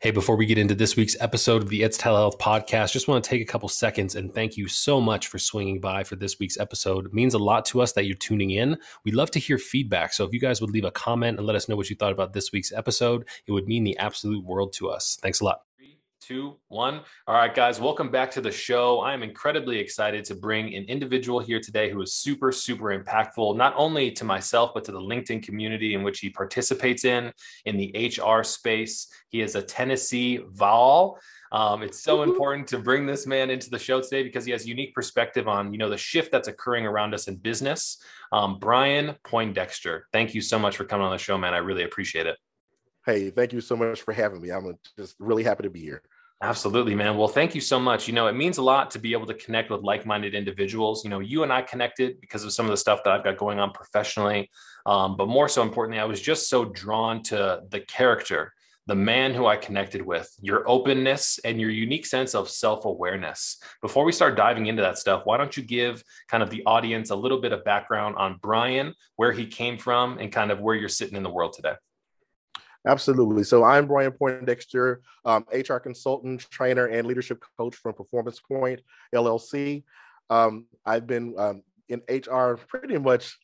Hey, before we get into this week's episode of the It's Telehealth podcast, just want to take a couple seconds and thank you so much for swinging by for this week's episode. It means a lot to us that you're tuning in. We'd love to hear feedback. So if you guys would leave a comment and let us know what you thought about this week's episode, it would mean the absolute world to us. Thanks a lot two, one. All right, guys, welcome back to the show. I am incredibly excited to bring an individual here today who is super, super impactful, not only to myself, but to the LinkedIn community in which he participates in, in the HR space. He is a Tennessee Vol. Um, it's so important to bring this man into the show today because he has unique perspective on, you know, the shift that's occurring around us in business. Um, Brian Poindexter, thank you so much for coming on the show, man. I really appreciate it. Hey, thank you so much for having me. I'm just really happy to be here. Absolutely, man. Well, thank you so much. You know, it means a lot to be able to connect with like minded individuals. You know, you and I connected because of some of the stuff that I've got going on professionally. Um, but more so importantly, I was just so drawn to the character, the man who I connected with, your openness and your unique sense of self awareness. Before we start diving into that stuff, why don't you give kind of the audience a little bit of background on Brian, where he came from, and kind of where you're sitting in the world today? Absolutely. So I'm Brian Poindexter, um, HR consultant, trainer, and leadership coach from Performance Point LLC. Um, I've been um, in HR pretty much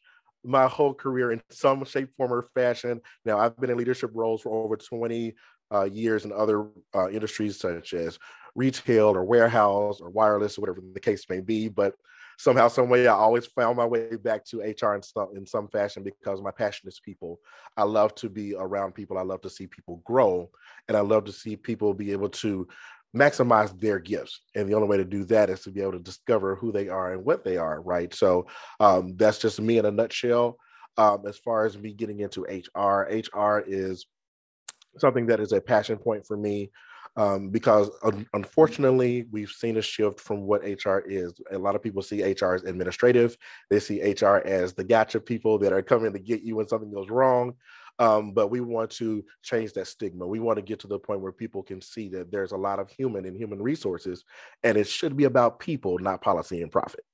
my whole career in some shape, form, or fashion. Now, I've been in leadership roles for over 20 uh, years in other uh, industries such as retail or warehouse or wireless or whatever the case may be. But somehow, some way, I always found my way back to HR in some in some fashion because my passion is people. I love to be around people. I love to see people grow, and I love to see people be able to maximize their gifts. And the only way to do that is to be able to discover who they are and what they are. Right. So um, that's just me in a nutshell. Um, as far as me getting into HR, HR is something that is a passion point for me um, because unfortunately we've seen a shift from what HR is. A lot of people see HR as administrative. They see HR as the gotcha people that are coming to get you when something goes wrong. Um, but we want to change that stigma. We want to get to the point where people can see that there's a lot of human and human resources, and it should be about people, not policy and profit.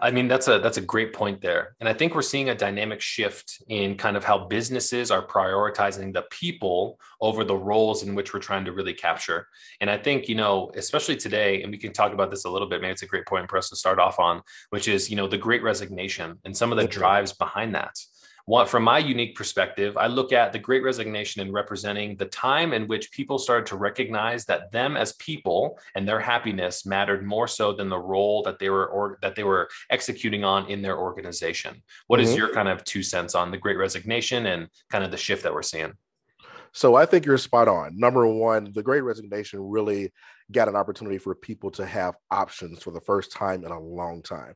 I mean, that's a that's a great point there. And I think we're seeing a dynamic shift in kind of how businesses are prioritizing the people over the roles in which we're trying to really capture. And I think, you know, especially today, and we can talk about this a little bit, maybe it's a great point for us to start off on, which is, you know, the great resignation and some of the drives behind that what from my unique perspective, I look at the great resignation in representing the time in which people started to recognize that them as people and their happiness mattered more so than the role that they were or that they were executing on in their organization. What mm-hmm. is your kind of two cents on the great resignation and kind of the shift that we're seeing? So I think you're spot on. Number one, the great resignation really got an opportunity for people to have options for the first time in a long time.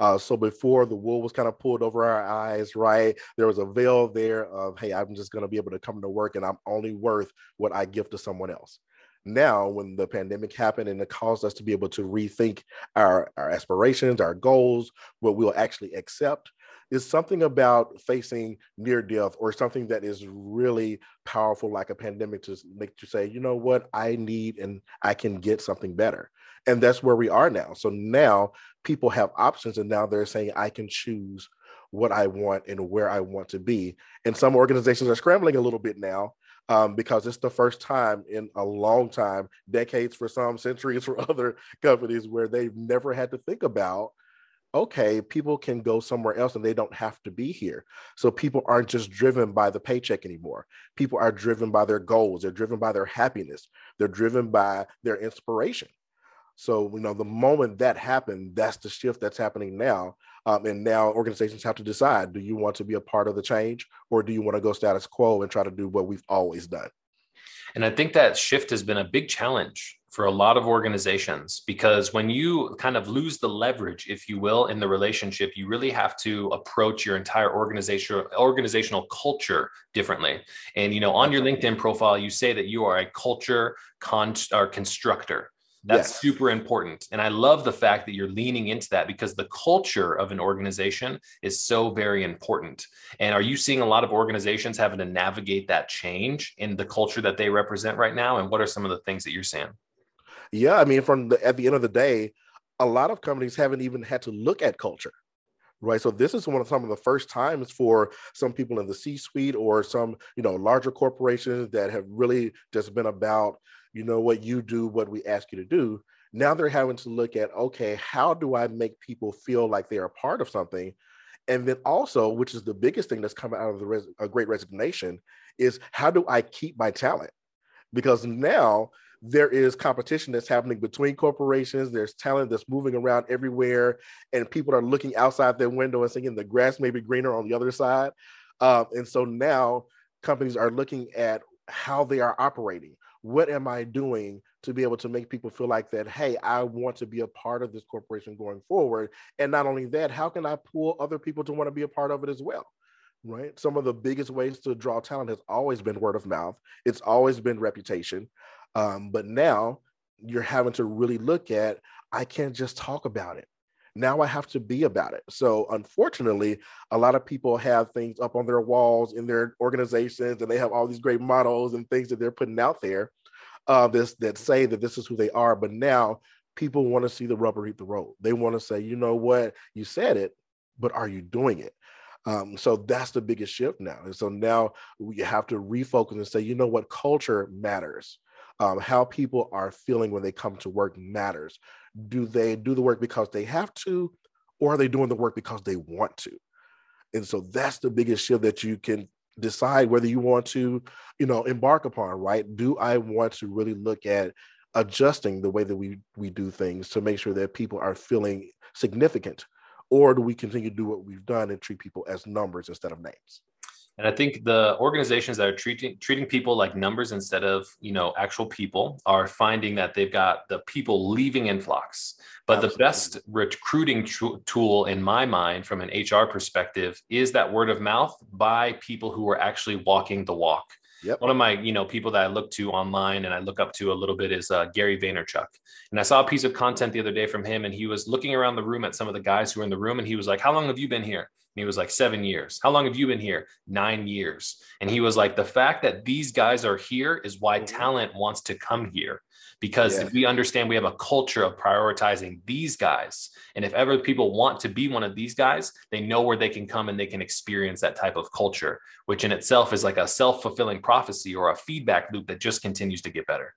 Uh, so before the wool was kind of pulled over our eyes, right? There was a veil there of, hey, I'm just going to be able to come to work and I'm only worth what I give to someone else. Now, when the pandemic happened and it caused us to be able to rethink our, our aspirations, our goals, what we'll actually accept, is something about facing near death or something that is really powerful, like a pandemic, to make you say, you know what, I need and I can get something better. And that's where we are now. So now people have options, and now they're saying, I can choose what I want and where I want to be. And some organizations are scrambling a little bit now um, because it's the first time in a long time, decades for some, centuries for other companies, where they've never had to think about okay, people can go somewhere else and they don't have to be here. So people aren't just driven by the paycheck anymore. People are driven by their goals, they're driven by their happiness, they're driven by their inspiration. So, you know, the moment that happened, that's the shift that's happening now. Um, and now organizations have to decide do you want to be a part of the change or do you want to go status quo and try to do what we've always done? And I think that shift has been a big challenge for a lot of organizations because when you kind of lose the leverage, if you will, in the relationship, you really have to approach your entire organization organizational culture differently. And you know, on your LinkedIn profile, you say that you are a culture con- or constructor. That's yes. super important. And I love the fact that you're leaning into that because the culture of an organization is so very important. And are you seeing a lot of organizations having to navigate that change in the culture that they represent right now? And what are some of the things that you're seeing? Yeah, I mean, from the at the end of the day, a lot of companies haven't even had to look at culture right so this is one of some of the first times for some people in the c suite or some you know larger corporations that have really just been about you know what you do what we ask you to do now they're having to look at okay how do i make people feel like they're a part of something and then also which is the biggest thing that's coming out of the res- great resignation is how do i keep my talent because now there is competition that's happening between corporations. There's talent that's moving around everywhere, and people are looking outside their window and thinking the grass may be greener on the other side. Um, and so now companies are looking at how they are operating. What am I doing to be able to make people feel like that? Hey, I want to be a part of this corporation going forward. And not only that, how can I pull other people to want to be a part of it as well? right? Some of the biggest ways to draw talent has always been word of mouth. It's always been reputation. Um, but now you're having to really look at, I can't just talk about it. Now I have to be about it. So unfortunately, a lot of people have things up on their walls in their organizations, and they have all these great models and things that they're putting out there uh, this that say that this is who they are. But now people want to see the rubber hit the road. They want to say, you know what, you said it, but are you doing it? Um, so that's the biggest shift now. And so now we have to refocus and say, you know what, culture matters. Um, how people are feeling when they come to work matters. Do they do the work because they have to, or are they doing the work because they want to? And so that's the biggest shift that you can decide whether you want to, you know, embark upon, right? Do I want to really look at adjusting the way that we we do things to make sure that people are feeling significant or do we continue to do what we've done and treat people as numbers instead of names? And I think the organizations that are treating treating people like numbers instead of you know actual people are finding that they've got the people leaving in flocks. But Absolutely. the best recruiting tool in my mind, from an HR perspective, is that word of mouth by people who are actually walking the walk. Yep. One of my, you know, people that I look to online and I look up to a little bit is uh, Gary Vaynerchuk. And I saw a piece of content the other day from him, and he was looking around the room at some of the guys who were in the room, and he was like, "How long have you been here?" And he was like, seven years. How long have you been here? Nine years. And he was like, the fact that these guys are here is why mm-hmm. talent wants to come here because yeah. we understand we have a culture of prioritizing these guys. And if ever people want to be one of these guys, they know where they can come and they can experience that type of culture, which in itself is like a self fulfilling prophecy or a feedback loop that just continues to get better.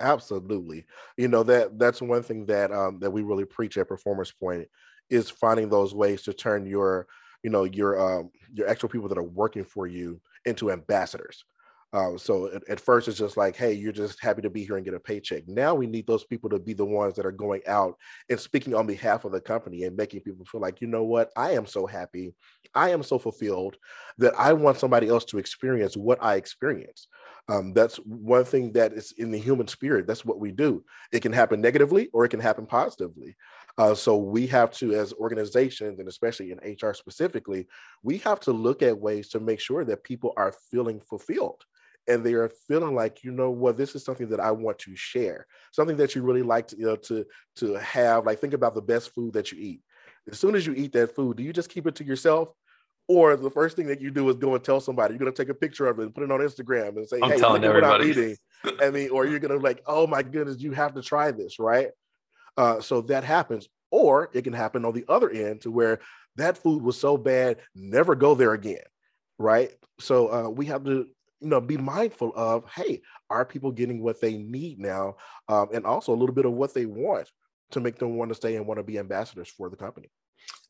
Absolutely. You know, that that's one thing that um that we really preach at Performance Point is finding those ways to turn your, you know, your um your actual people that are working for you into ambassadors uh, so at, at, first it's just like, hey, you're just happy to be here and get a paycheck. Now we need those people to be the ones that are going out and speaking on behalf of the company and making people feel like, you know what, I am so happy, I am so fulfilled that I want somebody else to experience what I experience. Um, that's one thing that is in the human spirit. That's what we do. It can happen negatively or it can happen positively. Uh, so we have to, as organizations, and especially in HR specifically, we have to look at ways to make sure that people are feeling fulfilled. And they are feeling like you know what? This is something that i want to share. Something that you really like to you know to to have like think about the best food that you eat. As soon as you eat that food do you just keep it to yourself? Or the first thing that you do is go and tell somebody. You're going to take a picture of it and put it on instagram and say I'm hey look at what i'm eating. I mean or you're going to like oh my goodness you have to try this right uh, so that happens. Or it can happen on the other end to where that food was so bad never go there again right? So uh, we have to you know be mindful of hey are people getting what they need now? Um, and also a little bit of what they want to make them want to stay and want to be ambassadors for the company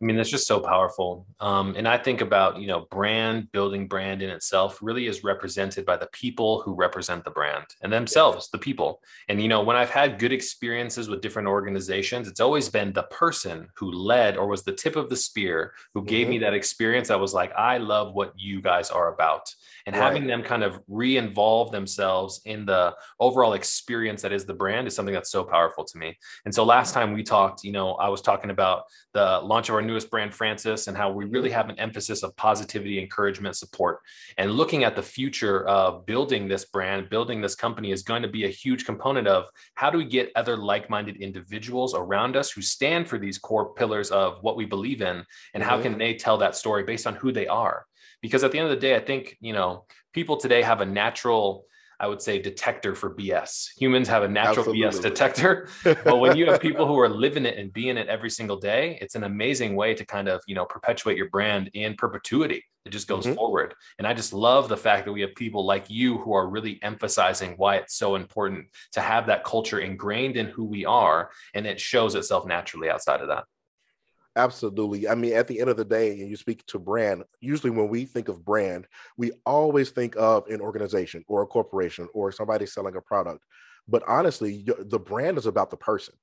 I mean, that's just so powerful. Um, and I think about, you know, brand, building brand in itself really is represented by the people who represent the brand and themselves, the people. And, you know, when I've had good experiences with different organizations, it's always been the person who led or was the tip of the spear who gave mm-hmm. me that experience. I was like, I love what you guys are about. And right. having them kind of re involve themselves in the overall experience that is the brand is something that's so powerful to me. And so last time we talked, you know, I was talking about the launch of our newest brand, Francis, and how we really have an emphasis of positivity, encouragement, support. And looking at the future of building this brand, building this company is going to be a huge component of how do we get other like minded individuals around us who stand for these core pillars of what we believe in, and how can they tell that story based on who they are? Because at the end of the day, I think, you know, people today have a natural I would say, detector for BS. Humans have a natural Absolutely. BS detector, but when you have people who are living it and being it every single day, it's an amazing way to kind of you know perpetuate your brand in perpetuity. It just goes mm-hmm. forward, and I just love the fact that we have people like you who are really emphasizing why it's so important to have that culture ingrained in who we are, and it shows itself naturally outside of that. Absolutely. I mean, at the end of the day, and you speak to brand, usually when we think of brand, we always think of an organization or a corporation or somebody selling a product. But honestly, the brand is about the person.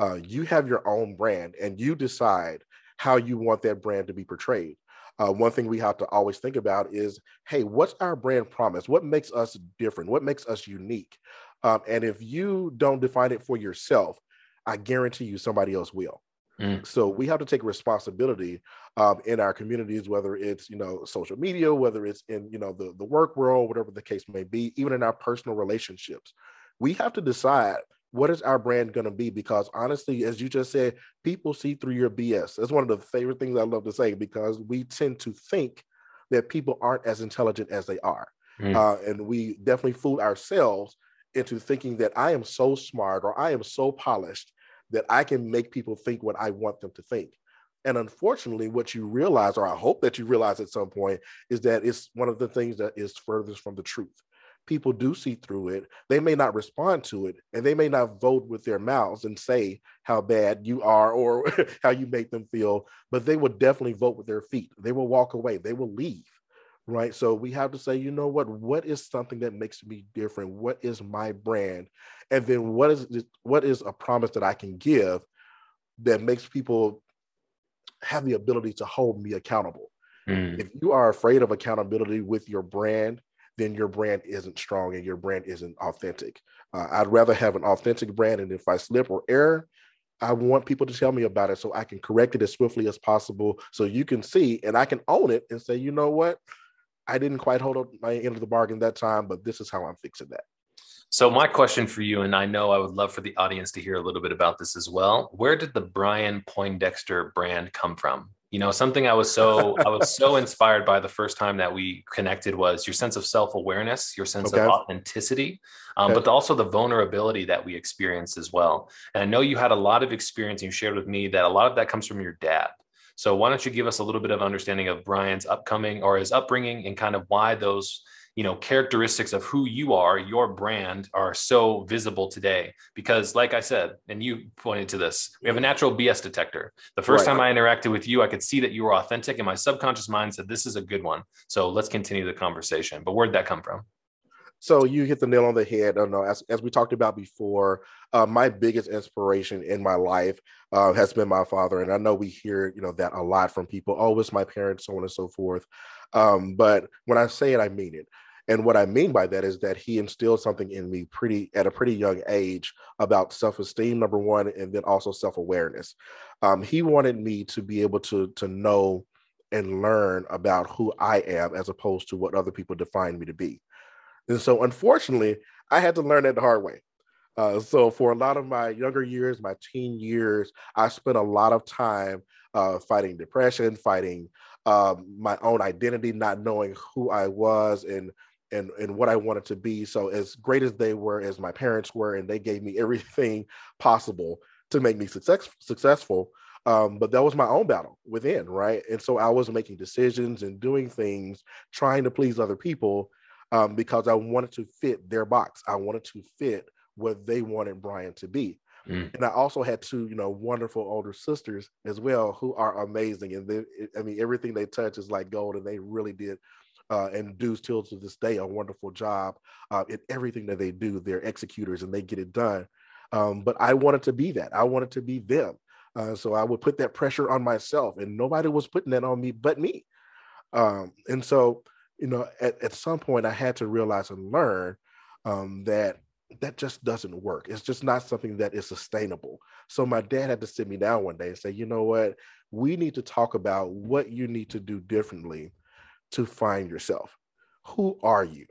Uh, you have your own brand and you decide how you want that brand to be portrayed. Uh, one thing we have to always think about is hey, what's our brand promise? What makes us different? What makes us unique? Um, and if you don't define it for yourself, I guarantee you somebody else will. Mm. So we have to take responsibility um, in our communities, whether it's you know social media, whether it's in you know the the work world, whatever the case may be, even in our personal relationships. We have to decide what is our brand going to be because honestly, as you just said, people see through your BS. That's one of the favorite things I love to say because we tend to think that people aren't as intelligent as they are, mm. uh, and we definitely fool ourselves into thinking that I am so smart or I am so polished that I can make people think what I want them to think. And unfortunately, what you realize, or I hope that you realize at some point, is that it's one of the things that is furthest from the truth. People do see through it. They may not respond to it, and they may not vote with their mouths and say how bad you are or how you make them feel, but they will definitely vote with their feet. They will walk away, they will leave right? So we have to say you know what? What is something that makes me different? What is my brand? And then what is what is a promise that i can give that makes people have the ability to hold me accountable? Mm. if you are afraid of accountability with your brand then your brand isn't strong and your brand isn't authentic. Uh, i'd rather have an authentic brand and if i slip or err I want people to tell me about it so I can correct it as swiftly as possible so you can see and I can own it and say, you know what? I didn't quite hold up my end of the bargain that time, but this is how I'm fixing that. So my question for you, and I know I would love for the audience to hear a little bit about this as well. Where did the Brian Poindexter brand come from? You know, something I was so I was so inspired by the first time that we connected was your sense of self awareness, your sense okay. of authenticity, um, okay. but also the vulnerability that we experienced as well. And I know you had a lot of experience. And you shared with me that a lot of that comes from your dad. So why don't you give us a little bit of understanding of Brian's upcoming or his upbringing and kind of why those you know characteristics of who you are your brand are so visible today? Because like i said and you pointed to this we have a natural bs detector. The first right. time i interacted with you i could see that you were authentic and my subconscious mind said this is a good one. So let's continue the conversation. But where'd that come from so you hit the nail on the head. I know, as, as we talked about before, uh, my biggest inspiration in my life uh, has been my father, and I know we hear you know that a lot from people. Oh, it's my parents, so on and so forth. Um, but when I say it, I mean it. And what I mean by that is that he instilled something in me pretty at a pretty young age about self-esteem, number one, and then also self-awareness. Um, he wanted me to be able to to know and learn about who I am as opposed to what other people define me to be. And so, unfortunately, I had to learn that the hard way. Uh, so, for a lot of my younger years, my teen years, I spent a lot of time uh, fighting depression, fighting um, my own identity, not knowing who I was and and and what I wanted to be. So, as great as they were, as my parents were, and they gave me everything possible to make me success, successful. Um, but that was my own battle within, right? And so I was making decisions and doing things, trying to please other people um, because I wanted to fit their box. I wanted to fit what they wanted Brian to be. Mm. And I also had two, you know, wonderful older sisters as well who are amazing. And they, I mean, everything they touch is like gold, and they really did. Uh, and do still to this day a wonderful job uh, in everything that they do. They're executors and they get it done. Um, but I wanted to be that. I wanted to be them. Uh, so I would put that pressure on myself, and nobody was putting that on me but me. Um, and so you know, at, at some point I had to realize and learn um, that that just doesn't work. It's just not something that is sustainable. So my dad had to sit me down one day and say, you know what, we need to talk about what you need to do differently to find yourself. Who are you?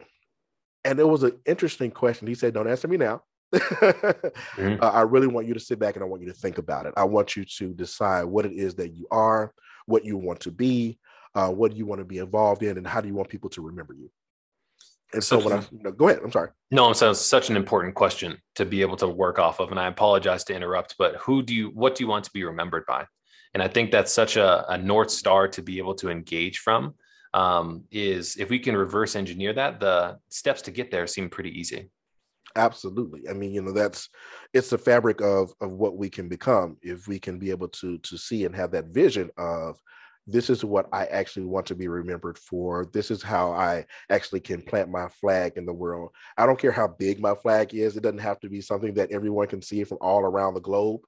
And it was an interesting question. He said, don't answer me now. mm-hmm. uh, I really want you to sit back and I want you to think about it. I want you to decide what it is that you are, what you want to be, uh, what do you want to be involved in, and how do you want people to remember you? And so when I you know, go ahead, I'm sorry. No, I'm saying such an important question to be able to work off of. And I apologize to interrupt, but who do you what do you want to be remembered by? And I think that's such a, a north star to be able to engage from. Um, is if we can reverse engineer that, the steps to get there seem pretty easy. Absolutely. I mean, you know, that's it's the fabric of of what we can become if we can be able to to see and have that vision of this is what I actually want to be remembered for. This is how I actually can plant my flag in the world. I don't care how big my flag is. It doesn't have to be something that everyone can see from all around the globe.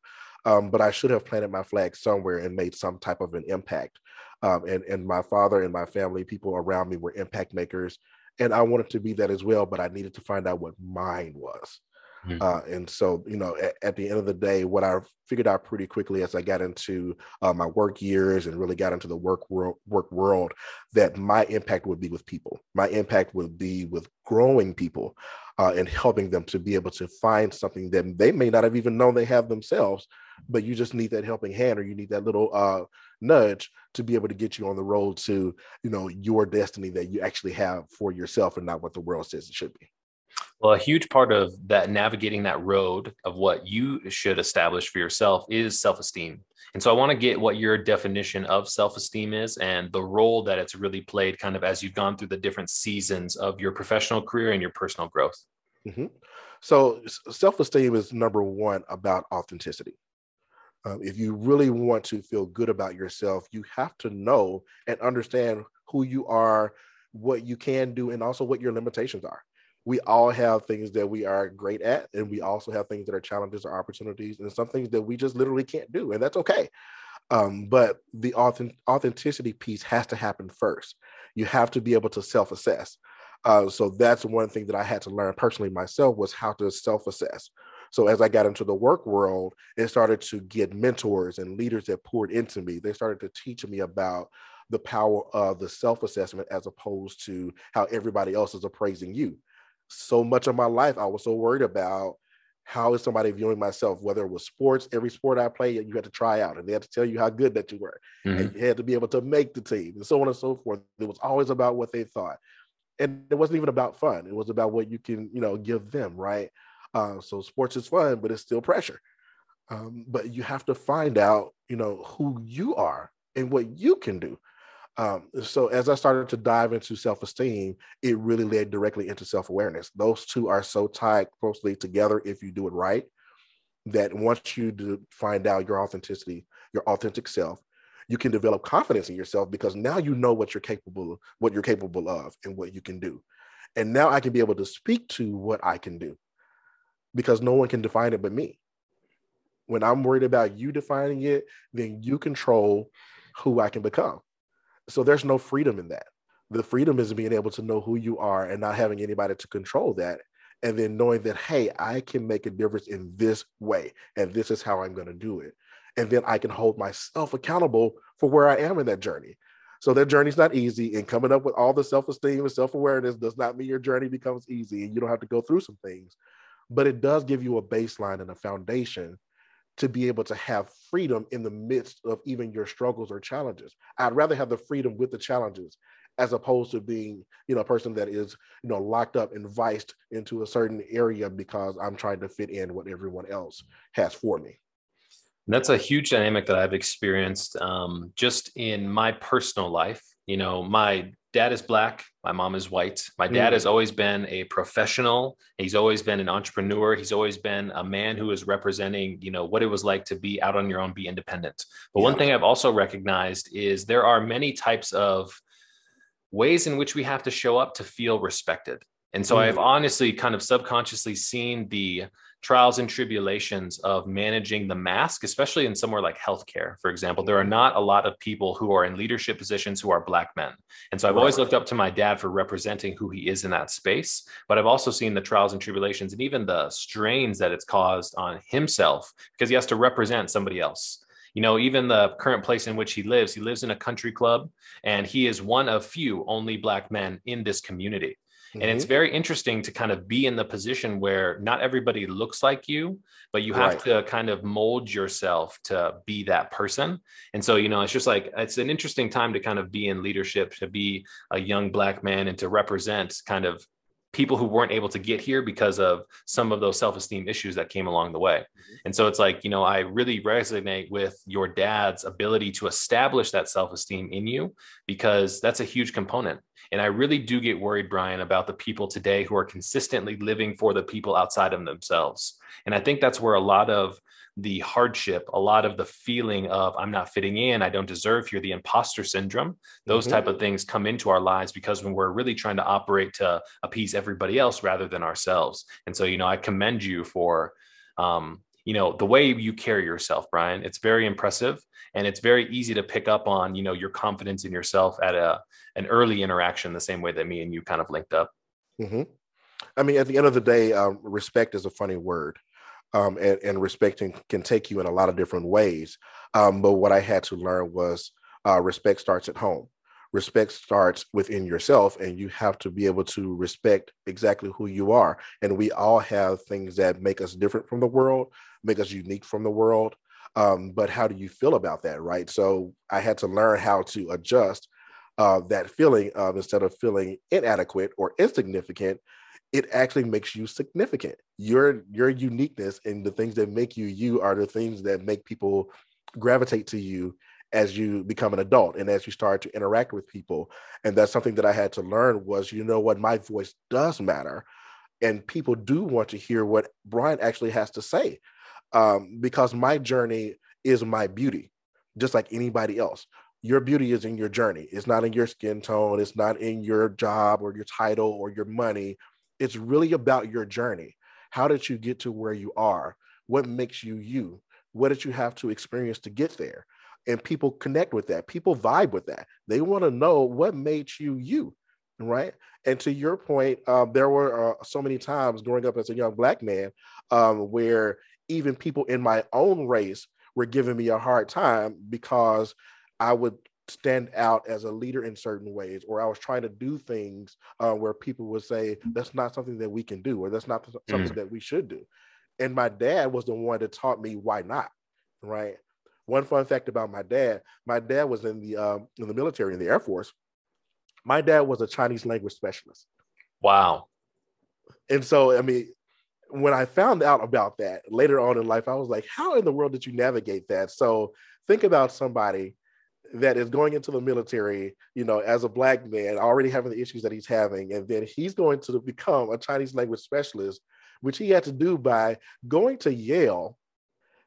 Um, but I should have planted my flag somewhere and made some type of an impact. Um, and and my father and my family, people around me, were impact makers, and I wanted to be that as well. But I needed to find out what mine was. Mm-hmm. Uh, and so, you know, at, at, the end of the day, what I figured out pretty quickly as I got into uh, my work years and really got into the work world, work world, that my impact would be with people. My impact would be with growing people uh, and helping them to be able to find something that they may not have even known they have themselves, but you just need that helping hand or you need that little uh, nudge to be able to get you on the road to, you know, your destiny that you actually have for yourself and not what the world says it should be. Well, a huge part of that navigating that road of what you should establish for yourself is self esteem. And so I want to get what your definition of self esteem is and the role that it's really played kind of as you've gone through the different seasons of your professional career and your personal growth. Mm-hmm. So, self esteem is number one about authenticity. Um, if you really want to feel good about yourself, you have to know and understand who you are, what you can do, and also what your limitations are we all have things that we are great at, and we also have things that are challenges or opportunities, and some things that we just literally can't do, and that's okay. Um, but the authentic, authenticity piece has to happen first. You have to be able to self-assess. Uh, so that's one thing that I had to learn personally myself was how to self-assess. So as I got into the work world, it started to get mentors and leaders that poured into me. They started to teach me about the power of the self-assessment as opposed to how everybody else is appraising you so much of my life, I was so worried about how is somebody viewing myself, whether it was sports, every sport I played, you had to try out and they had to tell you how good that you were. Mm-hmm. And you had to be able to make the team and so on and so forth. It was always about what they thought. And it wasn't even about fun. It was about what you can, you know, give them, right? Uh, so sports is fun, but it's still pressure. Um, but you have to find out, you know, who you are and what you can do. Um, so as I started to dive into self-esteem, it really led directly into self-awareness. Those two are so tied closely together if you do it right, that once you do find out your authenticity, your authentic self, you can develop confidence in yourself because now you know what you're capable of, what you're capable of and what you can do. And now I can be able to speak to what I can do because no one can define it but me. When I'm worried about you defining it, then you control who I can become. So there's no freedom in that. The freedom is being able to know who you are and not having anybody to control that. And then knowing that, hey, I can make a difference in this way, and this is how I'm going to do it. And then I can hold myself accountable for where I am in that journey. So that journey's not easy, and coming up with all the self-esteem and self-awareness does not mean your journey becomes easy, and you don't have to go through some things. But it does give you a baseline and a foundation to be able to have freedom in the midst of even your struggles or challenges. I'd rather have the freedom with the challenges as opposed to being, you know, a person that is, you know, locked up and viced into a certain area because I'm trying to fit in what everyone else has for me. That's a huge dynamic that I've experienced um, just in my personal life. You know, my dad is black my mom is white my dad mm. has always been a professional he's always been an entrepreneur he's always been a man who is representing you know what it was like to be out on your own be independent but yeah. one thing i've also recognized is there are many types of ways in which we have to show up to feel respected and so mm. i've honestly kind of subconsciously seen the trials and tribulations of managing the mask, especially in somewhere like healthcare, for example. There are mm-hmm. not a lot of people who are in leadership positions who are Black men. And so I've right. always looked up to my dad for representing who he is in that space. But I've also seen the trials and tribulations and even the strains that it's caused on himself because he has to represent somebody else you know even the current place in which he lives he lives in a country club and he is one of few only black men in this community Mm-hmm. And it's mm-hmm. very interesting to kind of be in the position where not everybody looks like you, but you have right. to kind of mold yourself to be that person. And so, you know, it's just like it's an interesting time to kind of be in leadership, to be a young black man and to represent kind of people who weren't able to get here because of some of those self-esteem issues that came along the way. Mm-hmm. And so it's like, you know, I really resonate with your dad's ability to establish that self-esteem in you because that's a huge component. And I really do get worried, Brian, about the people today who are consistently living for the people outside of themselves. And I think that's where a lot of the hardship, a lot of the feeling of I'm not fitting in, I don't deserve here, the imposter syndrome, those mm-hmm. type of things come into our lives because when we're really trying to operate to appease everybody else rather than ourselves. And so, you know, I commend you for um, you know, the way you carry yourself, Brian. It's very impressive and it's very easy to pick up on, you know, your confidence in yourself at a an early interaction, the same way that me and you kind of linked up. Mm-hmm. I mean, at the end of the day, um, respect is a funny word um, and, and, respecting can take you in a lot of different ways. Um, but what I had to learn was uh, respect starts at home. Respect starts within yourself, and you have to be able to respect exactly who you are. And we all have things that make us different from the world, make us unique from the world. Um, but how do you feel about that, right? So I had to learn how to adjust uh, that feeling of instead of feeling inadequate or insignificant, it actually makes you significant. Your your uniqueness and the things that make you you are the things that make people gravitate to you as you become an adult and as you start to interact with people. And that's something that I had to learn was, you know what, my voice does matter. And people do want to hear what Brian actually has to say. Um, because my journey is my beauty, just like anybody else. Your beauty is in your journey. It's not in your skin tone. It's not in your job or your title or your money it's really about your journey. How did you get to where you are? What makes you you? What did you have to experience to get there? And people connect with that. People vibe with that. They want to know what made you you, right? And to your point, um, there were uh, so many times growing up as a young black man um, where even people in my own race were giving me a hard time because I would stand out as a leader in certain ways, or I was trying to do things uh, where people would say that's not something that we can do, or that's not something mm. that we should do. And my dad was the one that taught me why not. Right. One fun fact about my dad: my dad was in the um, in the military in the Air Force. My dad was a Chinese language specialist. Wow. And so, I mean, when I found out about that later on in life, I was like, how in the world did you navigate that? So think about somebody that is going into the military, you know, as a black man, already having the issues that he's having, and then he's going to become a Chinese language specialist, which he had to do by going to Yale,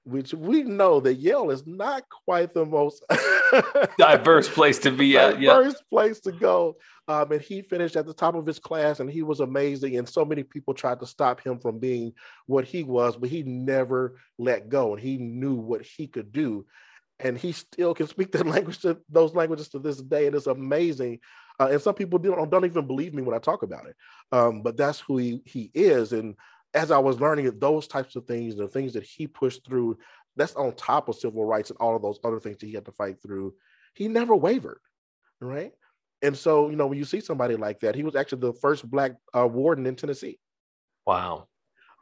which we know that Yale is not quite the most diverse place to be at. Yeah. place to go. Um, and he finished at the top of his class, and he was amazing. And so many people tried to stop him from being what he was, but he never let go, and he knew what he could do and he still can speak that language to those languages to this day. And it's amazing. Uh, and some people don't, don't even believe me when I talk about it. Um, but that's who he, he is. And as I was learning it, those types of things, the things that he pushed through, that's on top of civil rights and all of those other things that he had to fight through. He never wavered, right? And so, you know, when you see somebody like that, he was actually the first black uh, warden in Tennessee. Wow.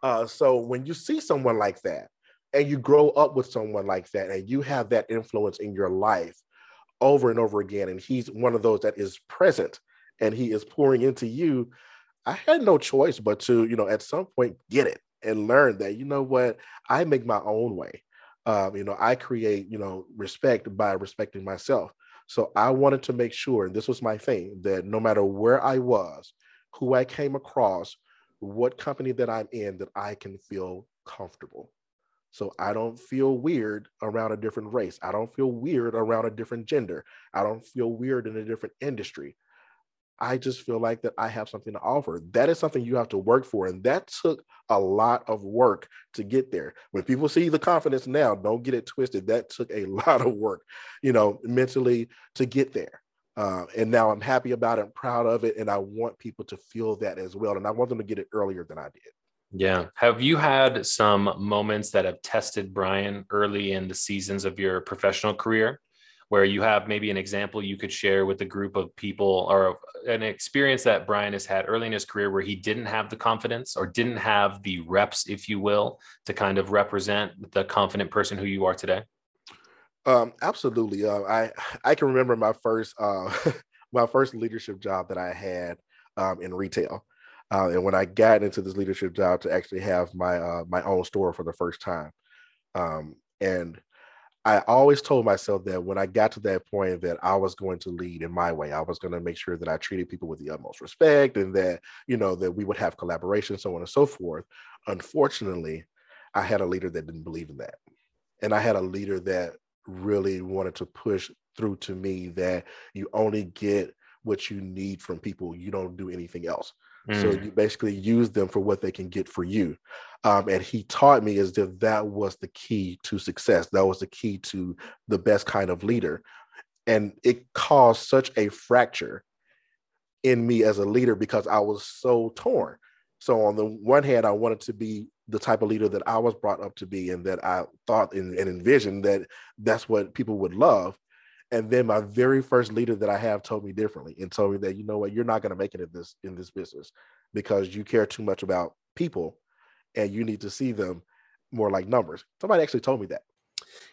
Uh, so when you see someone like that, and you grow up with someone like that and you have that influence in your life over and over again and he's one of those that is present and he is pouring into you i had no choice but to you know at some point get it and learn that you know what i make my own way. Um, you know i create you know respect by respecting myself. So i wanted to make sure and this was my thing that no matter where i was who i came across what company that i'm in that i can feel comfortable so I don't feel weird around a different race. I don't feel weird around a different gender. I don't feel weird in a different industry. I just feel like that I have something to offer. That is something you have to work for. And that took a lot of work to get there. When people see the confidence now, don't get it twisted. That took a lot of work, you know, mentally to get there. Uh, and now I'm happy about it, proud of it. And I want people to feel that as well. And I want them to get it earlier than I did. Yeah. Have you had some moments that have tested Brian early in the seasons of your professional career where you have maybe an example you could share with a group of people or an experience that Brian has had early in his career where he didn't have the confidence or didn't have the reps, if you will, to kind of represent the confident person who you are today? Um, absolutely. Uh, I I can remember my first uh, my first leadership job that I had um, in retail. Uh, and when I got into this leadership job to actually have my uh, my own store for the first time, um, and I always told myself that when I got to that point that I was going to lead in my way. I was going to make sure that I treated people with the utmost respect and that, you know, that we would have collaboration, so on and so forth. Unfortunately, I had a leader that didn't believe in that. And I had a leader that really wanted to push through to me that you only get what you need from people. You don't do anything else. Mm. So you basically use them for what they can get for you. Um, and he taught me as if that was the key to success. That was the key to the best kind of leader. And it caused such a fracture in me as a leader because I was so torn. So on the one hand, I wanted to be the type of leader that I was brought up to be and that I thought and, and envisioned that that's what people would love. And then my very first leader that I have told me differently and told me that, you know what, you're not going to make it in this in this business because you care too much about people and you need to see them more like numbers. Somebody actually told me that.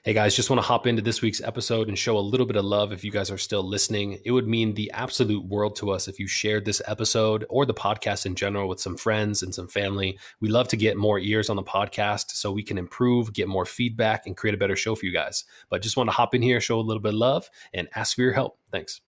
Hey guys, just want to hop into this week's episode and show a little bit of love if you guys are still listening. It would mean the absolute world to us if you shared this episode or the podcast in general with some friends and some family. We love to get more ears on the podcast so we can improve, get more feedback, and create a better show for you guys. But just want to hop in here, show a little bit of love, and ask for your help. Thanks.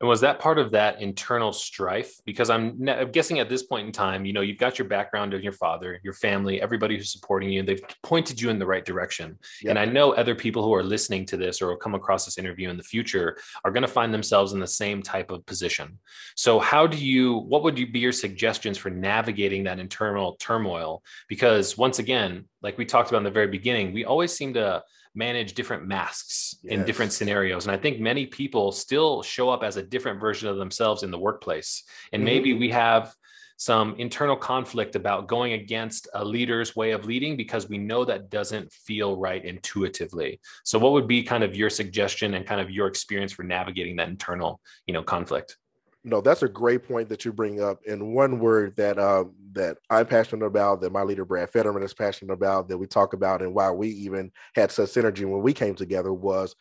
And was that part of that internal strife? Because I'm, I'm, guessing at this point in time, you know, you've got your background of your father, your family, everybody who's supporting you, and they've pointed you in the right direction. Yep. And I know other people who are listening to this or will come across this interview in the future are going to find themselves in the same type of position. So, how do you, what would you be your suggestions for navigating that internal turmoil? Because once again, like we talked about in the very beginning, we always seem to, manage different masks yes. in different scenarios. And I think many people still show up as a different version of themselves in the workplace. And mm-hmm. maybe we have some internal conflict about going against a leader's way of leading because we know that doesn't feel right intuitively. So what would be kind of your suggestion and kind of your experience for navigating that internal, you know, conflict? No, that's a great point that you bring up. And one word that uh, that I'm passionate about, that my leader Brad Fetterman is passionate about, that we talk about, and why we even had such synergy when we came together was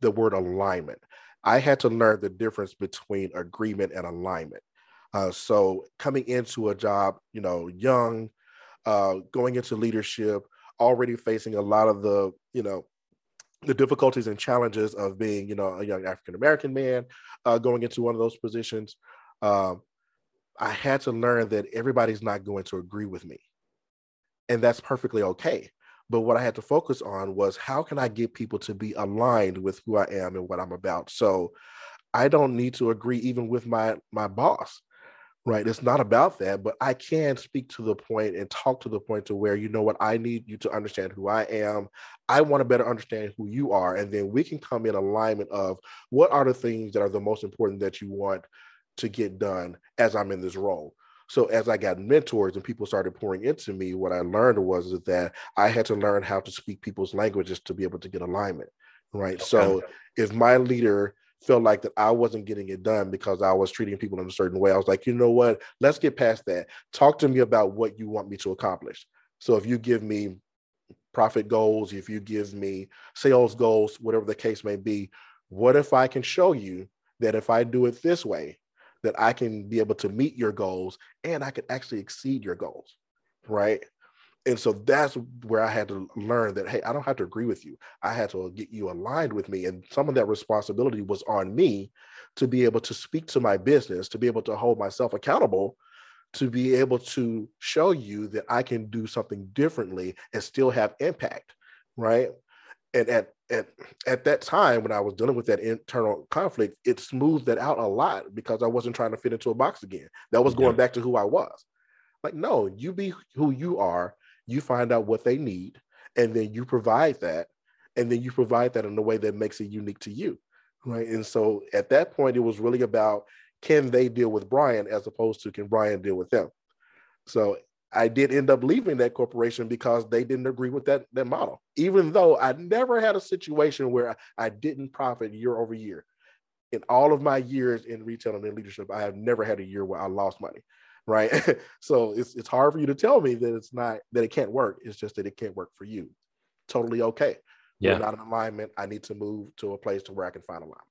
the word alignment. I had to learn the difference between agreement and alignment. Uh, so coming into a job, you know, young, uh, going into leadership, already facing a lot of the, you know, the difficulties and challenges of being, you know, a young African American man uh, going into one of those positions. Um, I had to learn that everybody's not going to agree with me, and that's perfectly okay. But what I had to focus on was how can I get people to be aligned with who I am and what I'm about. So I don't need to agree even with my my boss right it's not about that but i can speak to the point and talk to the point to where you know what? I need you to understand who i am. I want to better understand who you are and then we can come in alignment of what are the things that are the most important that you want to get done as i'm in this role? So as i got mentors and people started pouring into me what i learned was that i had to learn how to speak people's languages to be able to get alignment right? Okay. so if my leader felt like that I wasn't getting it done because I was treating people in a certain way. I was like, you know what? Let's get past that. Talk to me about what you want me to accomplish. So if you give me profit goals, if you give me sales goals, whatever the case may be, what if I can show you that if I do it this way, that I can be able to meet your goals and I can actually exceed your goals, right? And so that's where I had to learn that hey, I don't have to agree with you. I had to uh, get you aligned with me, and some of that responsibility was on me to be able to speak to my business, to be able to hold myself accountable, to be able to show you that I can do something differently and still have impact, right? And at at at that time when I was dealing with that internal conflict, it smoothed that out a lot because I wasn't trying to fit into a box again. That was going yeah. back to who I was. Like, no, you be who you are you find out what they need, and then you provide that, and then you provide that in a way that makes it unique to you. Right. And so at that point, it was really about can they deal with Brian as opposed to can Brian deal with them? So I did end up leaving that corporation because they didn't agree with that, that model, even though I never had a situation where I didn't profit year over year. In all of my years in retail and in leadership, I have never had a year where I lost money right? so it's it's hard for you to tell me that it's not that it can't work. It's just that it can't work for you. Totally okay. Yeah. We're not in alignment. I need to move to a place to where I can find alignment.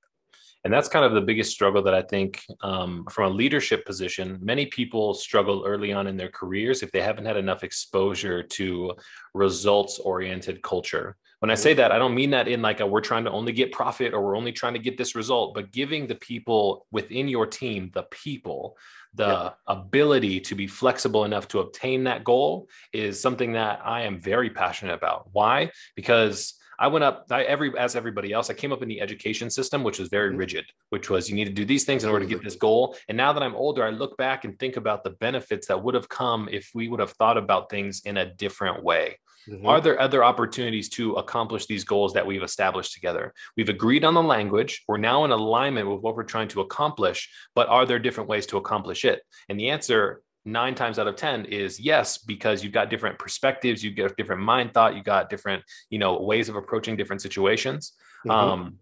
And that's kind of the biggest struggle that I think um, from a leadership position, many people struggle early on in their careers if they haven't had enough exposure to results oriented culture. When I say that, I don't mean that in like a we're trying to only get profit or we're only trying to get this result, but giving the people within your team, the people, the yeah. ability to be flexible enough to obtain that goal is something that I am very passionate about. Why? Because I went up I, every as everybody else. I came up in the education system, which was very mm-hmm. rigid, which was you need to do these things in order to get this goal. And now that I'm older, I look back and think about the benefits that would have come if we would have thought about things in a different way. Mm-hmm. Are there other opportunities to accomplish these goals that we've established together? We've agreed on the language. We're now in alignment with what we're trying to accomplish, but are there different ways to accomplish it? And the answer nine times out of 10 is yes, because you've got different perspectives, you get different mind thought, you got different, you know, ways of approaching different situations. Mm-hmm. Um,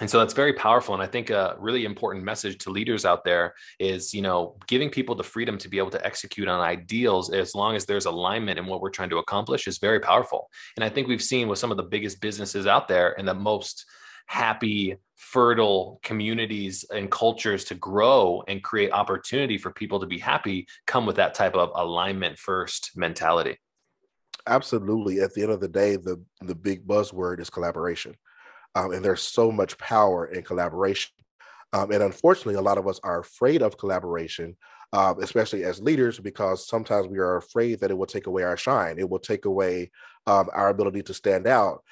and so that's very powerful and i think a really important message to leaders out there is you know giving people the freedom to be able to execute on ideals as long as there's alignment in what we're trying to accomplish is very powerful. And i think we've seen with some of the biggest businesses out there and the most happy fertile communities and cultures to grow and create opportunity for people to be happy come with that type of alignment first mentality. Absolutely. At the end of the day the the big buzzword is collaboration um, and there's so much power in collaboration. Um, and unfortunately, a lot of us are afraid of collaboration, uh, especially as leaders, because sometimes we are afraid that it will take away our shine. It will take away um, our ability to stand out.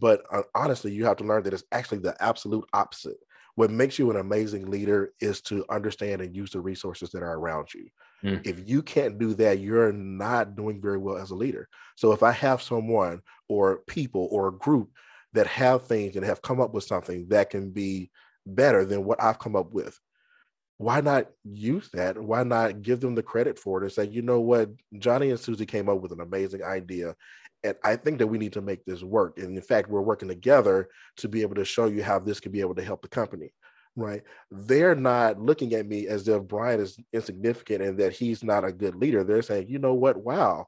But uh, honestly, you have to learn that it's actually the absolute opposite. What makes you an amazing leader is to understand and use the resources that are around you. Mm. If you can't do that, you're not doing very well as a leader. So if I have someone or people or a group that have things and have come up with something that can be better than what I've come up with. Why not use that? Why not give them the credit for it and say, you know what, Johnny and Susie came up with an amazing idea. And I think that we need to make this work. And in fact, we're working together to be able to show you how this could be able to help the company. Right. They're not looking at me as if Brian is insignificant and that he's not a good leader. They're saying, you know what? Wow.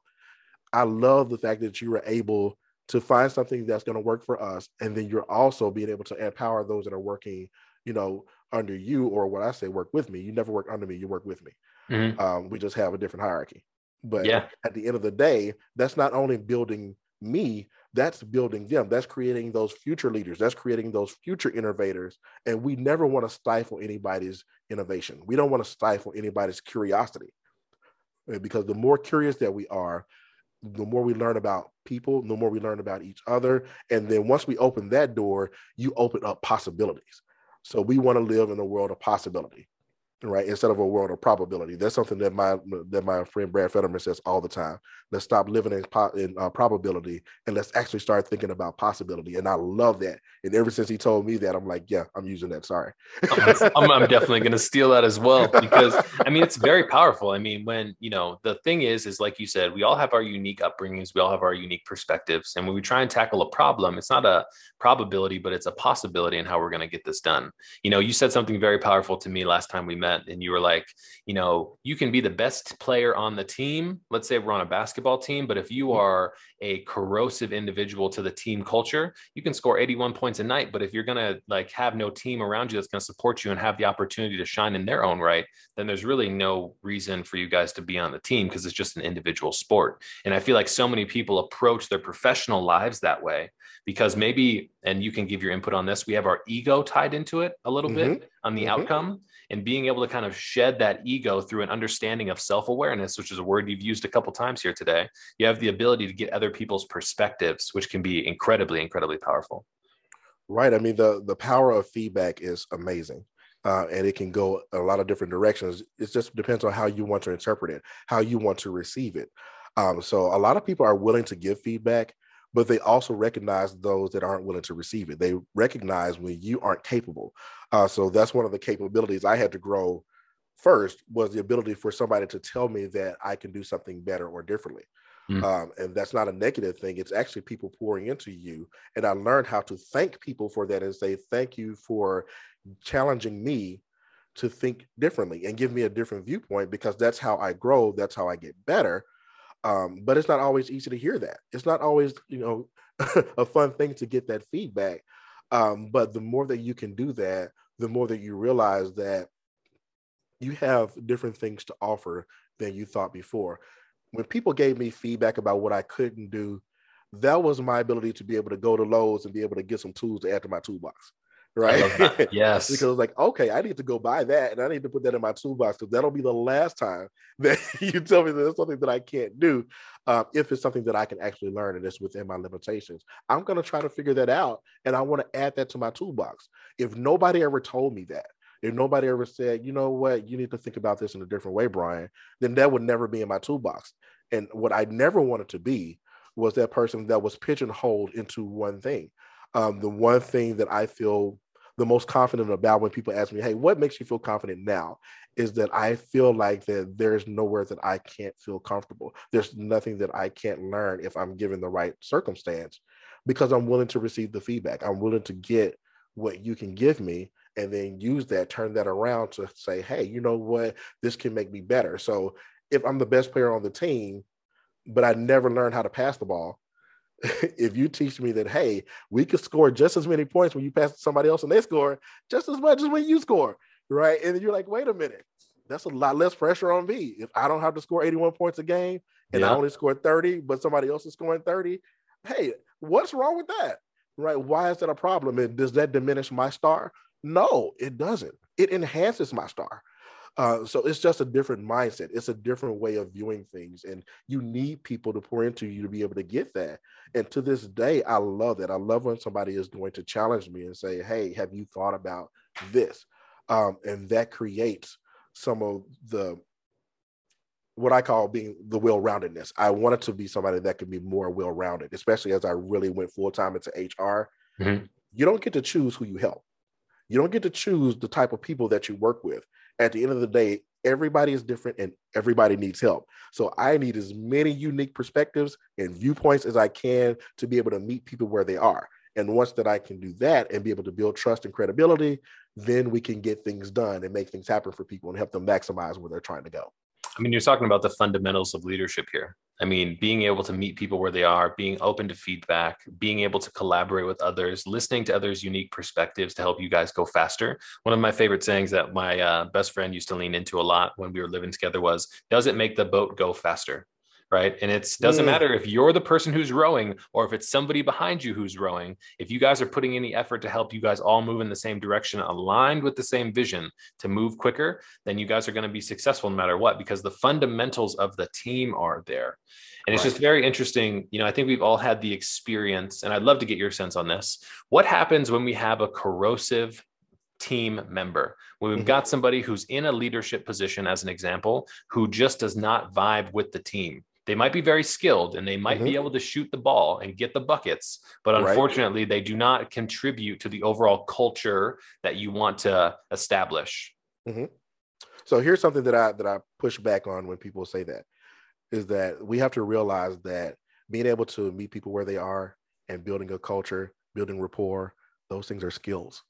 I love the fact that you were able to find something that's going to work for us and then you're also being able to empower those that are working you know under you or what i say work with me. You never work under me you work with me. Mm-hmm. um, we just have a different hierarchy. But yeah. at the end of the day that's not only building me that's building them. That's creating those future leaders. That's creating those future innovators. And we never want to stifle anybody's innovation. We don't want to stifle anybody's curiosity. Because the more curious that we are the more we learn about people, the more we learn about each other. And then once we open that door, you open up possibilities. So we want to live in a world of possibility right? Instead of a world of probability. That's something that my that my friend Brad Federman says all the time. Let's stop living in, in uh, probability and let's actually start thinking about possibility. And I love that. And ever since he told me that, I'm like, yeah, I'm using that. Sorry. I'm, I'm definitely going to steal that as well because I mean it's very powerful. I mean, when you know the thing is, is like you said, we all have our unique upbringings, we all have our unique perspectives, and when we try and tackle a problem, it's not a probability, but it's a possibility in how we're going to get this done. You know, you said something very powerful to me last time we met and you were like, you know, you can be the best player on the team. Let's say we're on a basketball team, but if you mm-hmm. are a corrosive individual to the team culture, you can score 81 points a night. But if you're going to like have no team around you that's going to support you and have the opportunity to shine in their own right, then there's really no reason for you guys to be on the team because it's just an individual sport. And I feel like so many people approach their professional lives that way because maybe, and you can give your input on this, we have our ego tied into it a little mm-hmm. bit on the mm-hmm. outcome and being able to kind of shed that ego through an understanding of self-awareness which is a word you've used a couple times here today you have the ability to get other people's perspectives which can be incredibly incredibly powerful. Right. I mean the the power of feedback is amazing uh, and it can go a lot of different directions. It just depends on how you want to interpret it how you want to receive it. Um, so a lot of people are willing to give feedback but they also recognize those that aren't willing to receive it. They recognize when you aren't capable. Uh, so that's one of the capabilities I had to grow first was the ability for somebody to tell me that I can do something better or differently. Mm. Um, and that's not a negative thing. It's actually people pouring into you. And I learned how to thank people for that and say, thank you for challenging me to think differently and give me a different viewpoint because that's how I grow. That's how I get better. Um, but it's not always easy to hear that. It's not always, you know, a fun thing to get that feedback. Um, but the more that you can do that, the more that you realize that you have different things to offer than you thought before. When people gave me feedback about what I couldn't do, that was my ability to be able to go to Lowe's and be able to get some tools to add to my toolbox. Right. Yes. because like, okay, I need to go buy that and I need to put that in my toolbox because that'll be the last time that you tell me that something that I can't do. Uh, if it's something that I can actually learn and it's within my limitations, I'm going to try to figure that out and I want to add that to my toolbox. If nobody ever told me that, if nobody ever said, you know what, you need to think about this in a different way, Brian, then that would never be in my toolbox. And what I never wanted to be was that person that was pigeonholed into one thing. Um, the one thing that I feel the most confident about when people ask me, "Hey, what makes you feel confident now?" is that I feel like that there's nowhere that I can't feel comfortable. There's nothing that I can't learn if I'm given the right circumstance, because I'm willing to receive the feedback. I'm willing to get what you can give me and then use that, turn that around to say, "Hey, you know what? This can make me better." So if I'm the best player on the team, but I never learned how to pass the ball, if you teach me that, hey, we could score just as many points when you pass to somebody else and they score just as much as when you score, right? And you're like, wait a minute, that's a lot less pressure on me. If I don't have to score 81 points a game and yeah. I only score 30, but somebody else is scoring 30, hey, what's wrong with that? Right? Why is that a problem? And does that diminish my star? No, it doesn't. It enhances my star. Uh, so it's just a different mindset. It's a different way of viewing things, and you need people to pour into you to be able to get that. And to this day, I love that. I love when somebody is going to challenge me and say, "Hey, have you thought about this?" Um, and that creates some of the what I call being the well-roundedness. I wanted to be somebody that could be more well-rounded, especially as I really went full time into HR. Mm-hmm. You don't get to choose who you help. You don't get to choose the type of people that you work with at the end of the day, everybody is different and everybody needs help. So I need as many unique perspectives and viewpoints as I can to be able to meet people where they are. And once that I can do that and be able to build trust and credibility, then we can get things done and make things happen for people and help them maximize where they're trying to go. I mean, you're talking about the fundamentals of leadership here. I mean, being able to meet people where they are, being open to feedback, being able to collaborate with others, listening to others' unique perspectives to help you guys go faster. One of my favorite sayings that my uh, best friend used to lean into a lot when we were living together was, "Does it make the boat go faster?" Right? And it doesn't mm. matter if you're the person who's rowing or if it's somebody behind you who's rowing. If you guys are putting any effort to help you guys all move in the same direction, aligned with the same vision to move quicker, then you guys are going to be successful no matter what because the fundamentals of the team are there. And it's just very interesting. You know, I think we've all had the experience, and I'd love to get your sense on this. What happens when we have a corrosive team member. When we've mm-hmm. got somebody who's in a leadership position, as an example, who just does not vibe with the team they might be very skilled and they might mm-hmm. be able to shoot the ball and get the buckets, but unfortunately, right. they do not contribute to the overall culture that you want to establish. Mm-hmm. So here's something that I that I push back on when people say that is that we have to realize that being able to meet people where they are and building a culture, building rapport, those things are skills.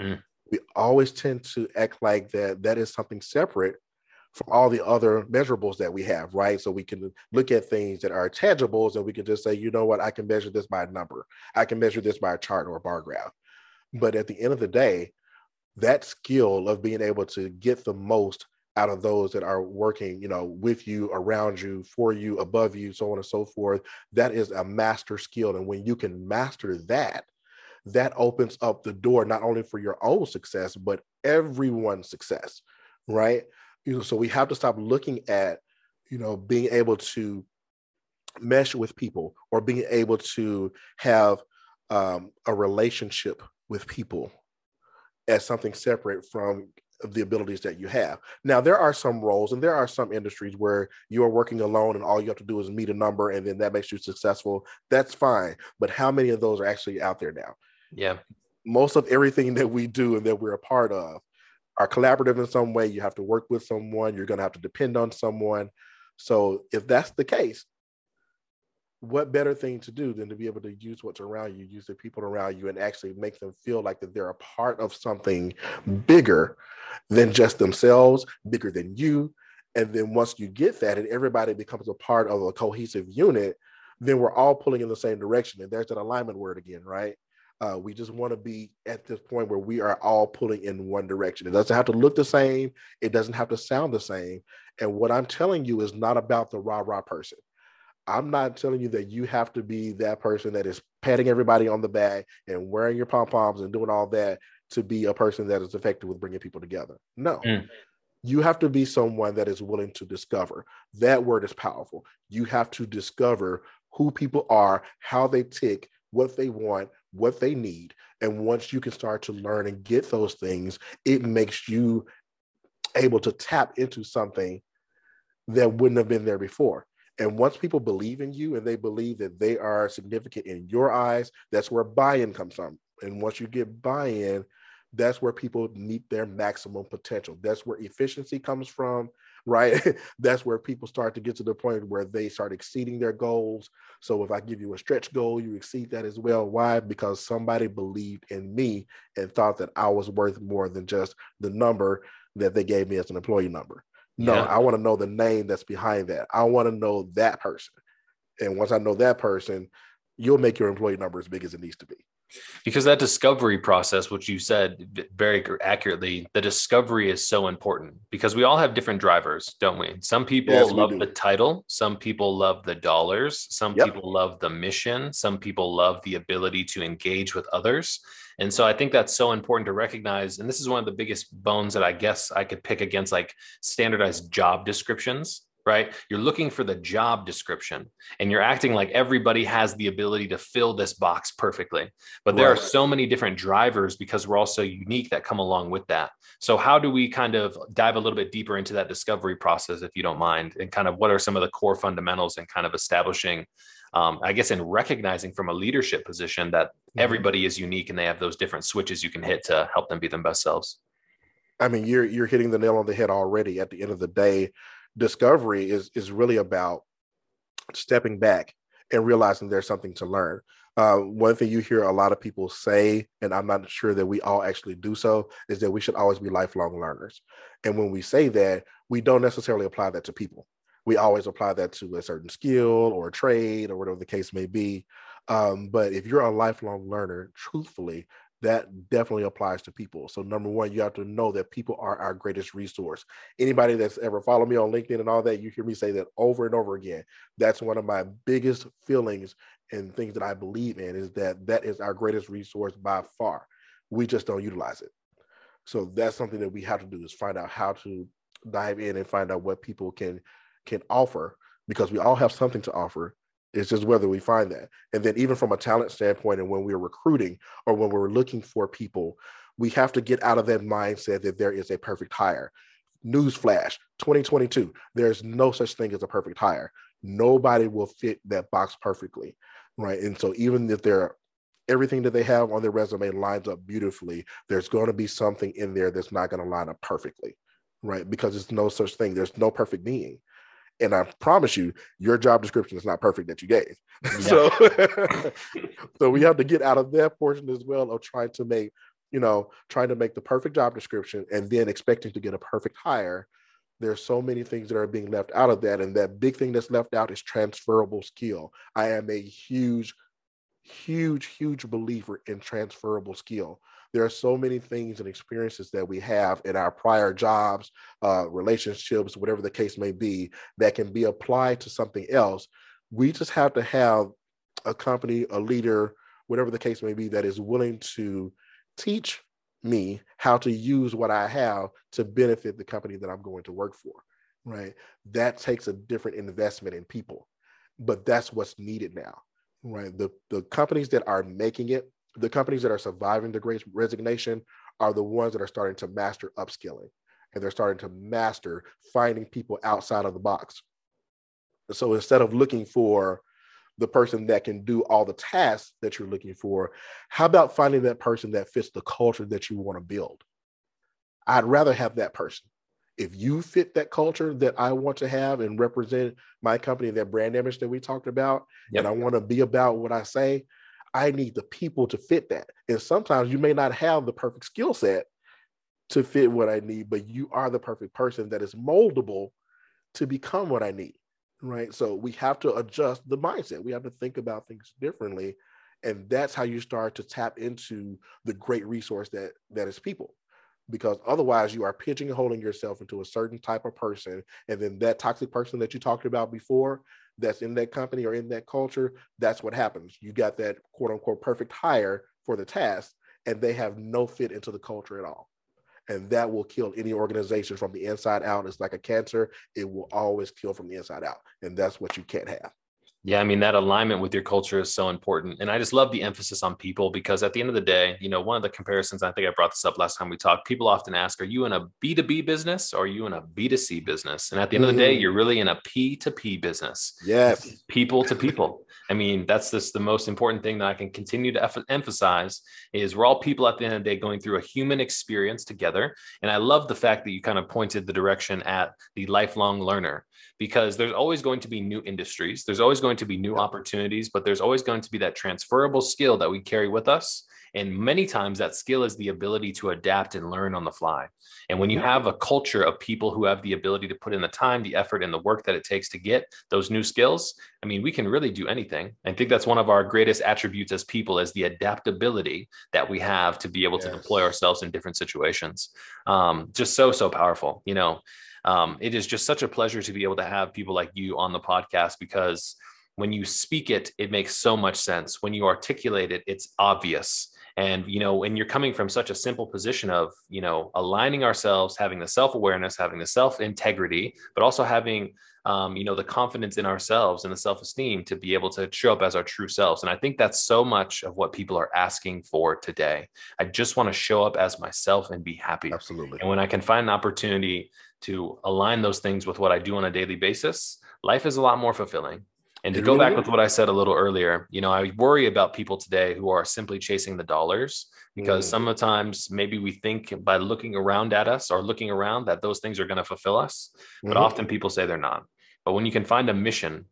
Mm. We always tend to act like that that is something separate from all the other measurables that we have, right? So we can look at things that are tangibles and we can just say, you know what, I can measure this by a number. I can measure this by a chart or a bar graph. But at the end of the day, that skill of being able to get the most out of those that are working, you know, with you, around you, for you, above you, so on and so forth, that is a master skill. And when you can master that, that opens up the door not only for your own success, but everyone's success, right? You know so we have to stop looking at you know being able to mesh with people or being able to have um, a relationship with people as something separate from the abilities that you have. Now, there are some roles and there are some industries where you are working alone and all you have to do is meet a number and then that makes you successful. That's fine. But how many of those are actually out there now? Yeah. Most of everything that we do and that we're a part of are collaborative in some way. You have to work with someone, you're going to have to depend on someone. So, if that's the case, what better thing to do than to be able to use what's around you, use the people around you, and actually make them feel like that they're a part of something bigger than just themselves, bigger than you. And then once you get that, and everybody becomes a part of a cohesive unit, then we're all pulling in the same direction. And there's that alignment word again, right? Uh, we just want to be at this point where we are all pulling in one direction. It doesn't have to look the same. It doesn't have to sound the same. And what I'm telling you is not about the rah rah person. I'm not telling you that you have to be that person that is patting everybody on the back and wearing your pom poms and doing all that to be a person that is effective with bringing people together. No. Mm. You have to be someone that is willing to discover. That word is powerful. You have to discover who people are, how they tick, what they want, what they need. And once you can start to learn and get those things, it makes you able to tap into something that wouldn't have been there before. And once people believe in you and they believe that they are significant in your eyes, that's where buy in comes from. And once you get buy in, that's where people meet their maximum potential. That's where efficiency comes from, right? that's where people start to get to the point where they start exceeding their goals. So if I give you a stretch goal, you exceed that as well. Why? Because somebody believed in me and thought that I was worth more than just the number that they gave me as an employee number. No, yeah. I want to know the name that's behind that. I want to know that person. And once I know that person, you'll make your employee number as big as it needs to be because that discovery process which you said very accurately the discovery is so important because we all have different drivers don't we? Some people yes, love the title some people love the dollars some yep. people love the mission some people love the ability to engage with others. And so i think that's so important to recognize and this is one of the biggest bones that i guess i could pick against like standardized job descriptions right? You're looking for the job description and you're acting like everybody has the ability to fill this box perfectly. But there right. are so many different drivers because we're all so unique that come along with that. So, how do we kind of dive a little bit deeper into that discovery process, if you don't mind? And kind of what are some of the core fundamentals and kind of establishing? Um, I guess in recognizing from a leadership position that mm-hmm. everybody is unique and they have those different switches you can hit to help them be their best selves. I mean, you're you're hitting the nail on the head already. At the end of the day, discovery is is really about stepping back and realizing there's something to learn. Uh, one thing you hear a lot of people say, and I'm not sure that we all actually do so, is that we should always be lifelong learners. And when we say that, we don't necessarily apply that to people. We always apply that to a certain skill or a trade or whatever the case may be. Um, but if you're a lifelong learner, truthfully, that definitely applies to people. So number one, you have to know that people are our greatest resource. Anybody that's ever followed me on LinkedIn and all that, you hear me say that over and over again. That's one of my biggest feelings and things that I believe in is that that is our greatest resource by far. We just don't utilize it. So that's something that we have to do is find out how to dive in and find out what people can can offer because we all have something to offer it's just whether we find that. And then even from a talent standpoint, and when we're recruiting or when we're looking for people, we have to get out of that mindset that there is a perfect hire. Newsflash 2022, there's no such thing as a perfect hire. Nobody will fit that box perfectly. Right. And so even if they're everything that they have on their resume lines up beautifully, there's going to be something in there that's not going to line up perfectly. Right. Because there's no such thing. There's no perfect being and I promise you, your job description is not perfect that you gave. Yeah. so, so we have to get out of that portion as well of trying to make, you know, trying to make the perfect job description and then expecting to get a perfect hire. There's so many things that are being left out of that, and that big thing that's left out is transferable skill. I am a huge, huge, huge believer in transferable skill there are so many things and experiences that we have in our prior jobs, uh, relationships, whatever the case may be, that can be applied to something else. We just have to have a company, a leader, whatever the case may be, that is willing to teach me how to use what I have to benefit the company that I'm going to work for. Right. That takes a different investment in people, but that's what's needed now. Right. The the companies that are making it the companies that are surviving the great resignation are the ones that are starting to master upskilling and they're starting to master finding people outside of the box. So instead of looking for the person that can do all the tasks that you're looking for, how about finding that person that fits the culture that you want to build? I'd rather have that person. If you fit that culture that I want to have and represent my company, that brand image that we talked about, yep. and I want to be about what I say, I need the people to fit that. And sometimes you may not have the perfect skill set to fit what I need, but you are the perfect person that is moldable to become what I need. Right. So we have to adjust the mindset. We have to think about things differently and that's how you start to tap into the great resource that that is people because otherwise you are pigeonholing yourself into a certain type of person and then that toxic person that you talked about before that's in that company or in that culture that's what happens. You got that quote unquote perfect hire for the task and they have no fit into the culture at all. And that will kill any organization from the inside out. It's like a cancer. It will always kill from the inside out. And that's what you can't have yeah, I mean, that alignment with your culture is so important. And I just love the emphasis on people because at the end of the day, you know, one of the comparisons, I think I brought this up last time we talked, people often ask, are you in a B2B business or are you in a B2C business? And at the end mm-hmm. of the day, mm-hmm. you're really in a P2P business. Yes. People to people. I mean, that's just the most important thing that I can continue to eff- emphasize is we're all people at the end of the day going through a human experience together. And I love the fact that you kind of pointed the direction at the lifelong learner because there's always going to be new industries, there's always going to be new opportunities, but there's always going to be that transferable skill that we carry with us and many times that skill is the ability to adapt and learn on the fly. And when you have a culture of people who have the ability to put in the time, the effort, and the work that it takes to get those new skills, I mean, we can really do anything. I think that's one of our greatest attributes as people is the adaptability that we have to be able yes. to deploy ourselves in different situations. Um, just so, so powerful, you know. Um, it is just such a pleasure to be able to have people like you on the podcast because when you speak it, it makes so much sense. When you articulate it, it's obvious. And you know when you're coming from such a simple position of you know aligning ourselves having the self-awareness having the self-integrity but also having um, you know the confidence in ourselves and the self-esteem to be able to show up as our true selves. And i think that's so much of what people are asking for today. I just want to show up as myself and be happy. Absolutely. And when i can find an opportunity to align those things with what i do on a daily basis life is a lot more fulfilling and to go back with what I said a little earlier, you know, I worry about people today who are simply chasing the dollars because mm. sometimes maybe we think by looking around at us or looking around that those things are going to fulfill us. Mm-hmm. But often people say they're not. But when you can find a mission,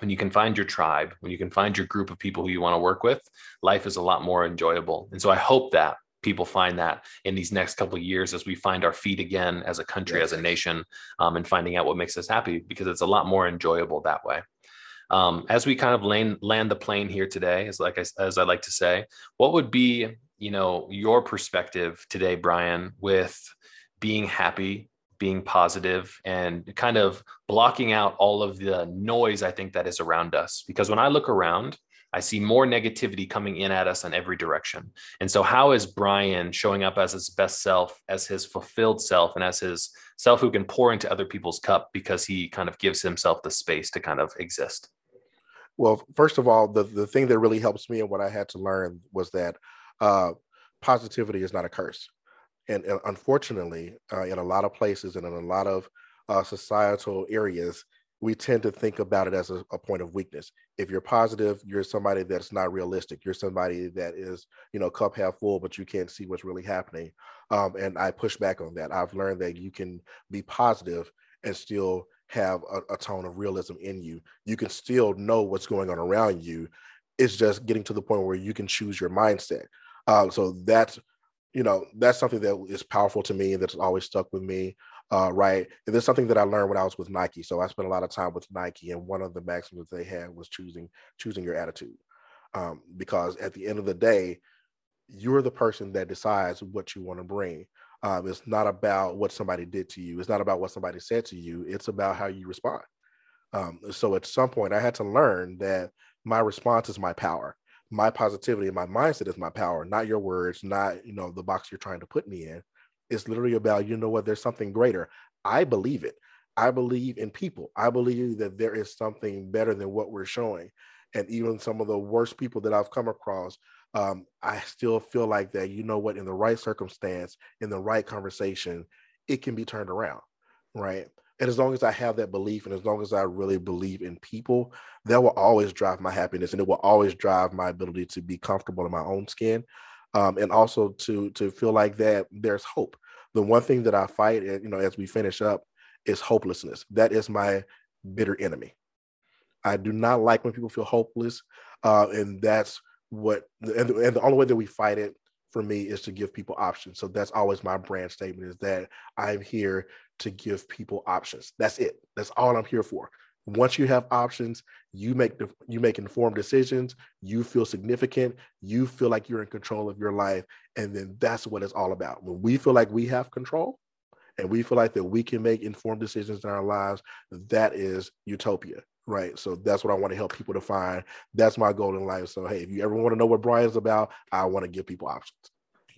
when you can find your tribe, when you can find your group of people who you want to work with, life is a lot more enjoyable. And so I hope that people find that in these next couple of years as we find our feet again as a country, yes. as a nation, um, and finding out what makes us happy because it's a lot more enjoyable that way. Um, as we kind of land, land the plane here today, as like I, as I like to say, what would be you know your perspective today, Brian, with being happy, being positive, and kind of blocking out all of the noise I think that is around us? Because when I look around, I see more negativity coming in at us in every direction. And so, how is Brian showing up as his best self, as his fulfilled self, and as his self who can pour into other people's cup because he kind of gives himself the space to kind of exist? Well, first of all, the, the thing that really helps me and what I had to learn was that uh, positivity is not a curse. And, and unfortunately, uh, in a lot of places and in a lot of uh, societal areas, we tend to think about it as a, a, point of weakness. If you're positive, you're somebody that's not realistic. You're somebody that is, you know, cup half full, but you can't see what's really happening. Um, and I push back on that. I've learned that you can be positive and still have a, a, tone of realism in you. You can still know what's going on around you. It's just getting to the point where you can choose your mindset. Uh, so that's you know that's something that is powerful to me that's always stuck with me. Uh, right, and there's something that I learned when I was with Nike. So I spent a lot of time with Nike, and one of the maxims that they had was choosing choosing your attitude, um, because at the end of the day, you're the person that decides what you want to bring. Um, it's not about what somebody did to you. It's not about what somebody said to you. It's about how you respond. Um, so at some point, I had to learn that my response is my power. My positivity and my mindset is my power, not your words, not you know the box you're trying to put me in. It's literally about you know what? There's something greater. I believe it. I believe in people. I believe that there is something better than what we're showing. And even some of the worst people that I've come across um, I still feel like that, you know what, in the right circumstance, in the right conversation, it can be turned around, right? And as long as I have that belief and as long as I really believe in people, that will always drive my happiness and it will always drive my ability to be comfortable in my own skin. Um, and also to to feel like that there's hope. The one thing that I fight, you know, as we finish up, is hopelessness. That is my bitter enemy. I do not like when people feel hopeless, uh, and that's what and and the only way that we fight it for me is to give people options. So that's always my brand statement is that I'm here to give people options. That's it. That's all I'm here for. Once you have options you make the, you make informed decisions you feel significant you feel like you're in control of your life and then that's what it's all about. When we feel like we have control and we feel like that we can make informed decisions in our lives that is utopia right? So that's what i want to help people to find that's my goal in life. So hey if you ever want to know what brian's about i want to give people options.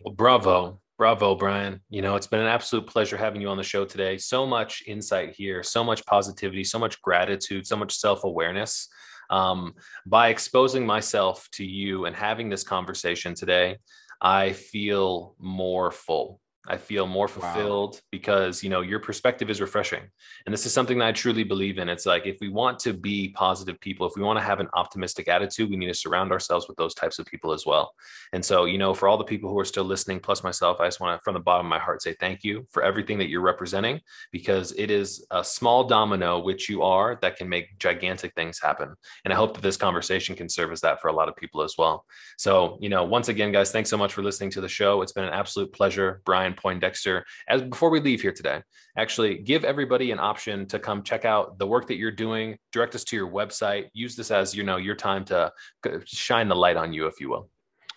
Well bravo Bravo, Brian. You know, it's been an absolute pleasure having you on the show today. So much insight here, so much positivity, so much gratitude, so much self awareness. Um, by exposing myself to you and having this conversation today, I feel more full. I feel more fulfilled wow. because, you know, your perspective is refreshing. And this is something that I truly believe in. It's like if we want to be positive people, if we want to have an optimistic attitude, we need to surround ourselves with those types of people as well. And so, you know, for all the people who are still listening, plus myself, I just want to, from the bottom of my heart, say thank you for everything that you're representing because it is a small domino, which you are, that can make gigantic things happen. And I hope that this conversation can serve as that for a lot of people as well. So, you know, once again, guys, thanks so much for listening to the show. It's been an absolute pleasure. Brian, Brian Poindexter. As before we leave here today, actually give everybody an option to come check out the work that you're doing. Direct us to your website. Use this as you know your time to shine the light on you, if you will.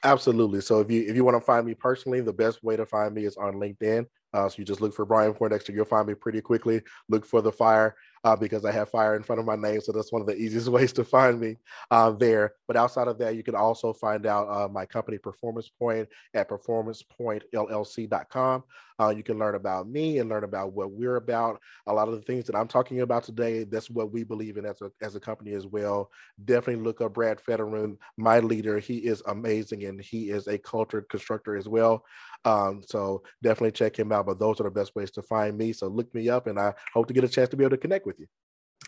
Absolutely. So if you if you want to find me personally, the best way to find me is on LinkedIn. Uh, so you just look for Brian Poindexter, you'll find me pretty quickly. Look for the fire uh, because I have fire in front of my name. So that's one of the easiest ways to find me uh, there. But outside of that, you can also find out uh, my company Performance Point at performancepointllc.com. Uh, you can learn about me and learn about what we're about. A lot of the things that I'm talking about today, that's what we believe in as a, as a company as well. Definitely look up Brad Federman, my leader. He is amazing and he is a culture constructor as well. Um, so definitely check him out. But those are the best ways to find me. So look me up and I hope to get a chance to be able to connect with with you.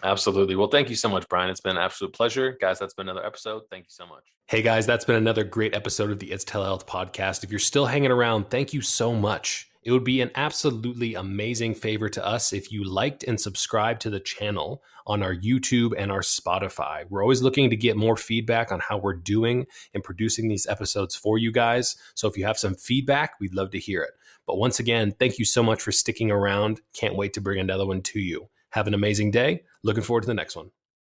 Absolutely. Well, thank you so much, Brian. It's been an absolute pleasure. Guys, that's been another episode. Thank you so much. Hey, guys, that's been another great episode of the It's Telehealth podcast. If you're still hanging around, thank you so much. It would be an absolutely amazing favor to us if you liked and subscribed to the channel on our YouTube and our Spotify. We're always looking to get more feedback on how we're doing and producing these episodes for you guys. So if you have some feedback, we'd love to hear it. But once again, thank you so much for sticking around. Can't wait to bring another one to you. Have an amazing day. Looking forward to the next one.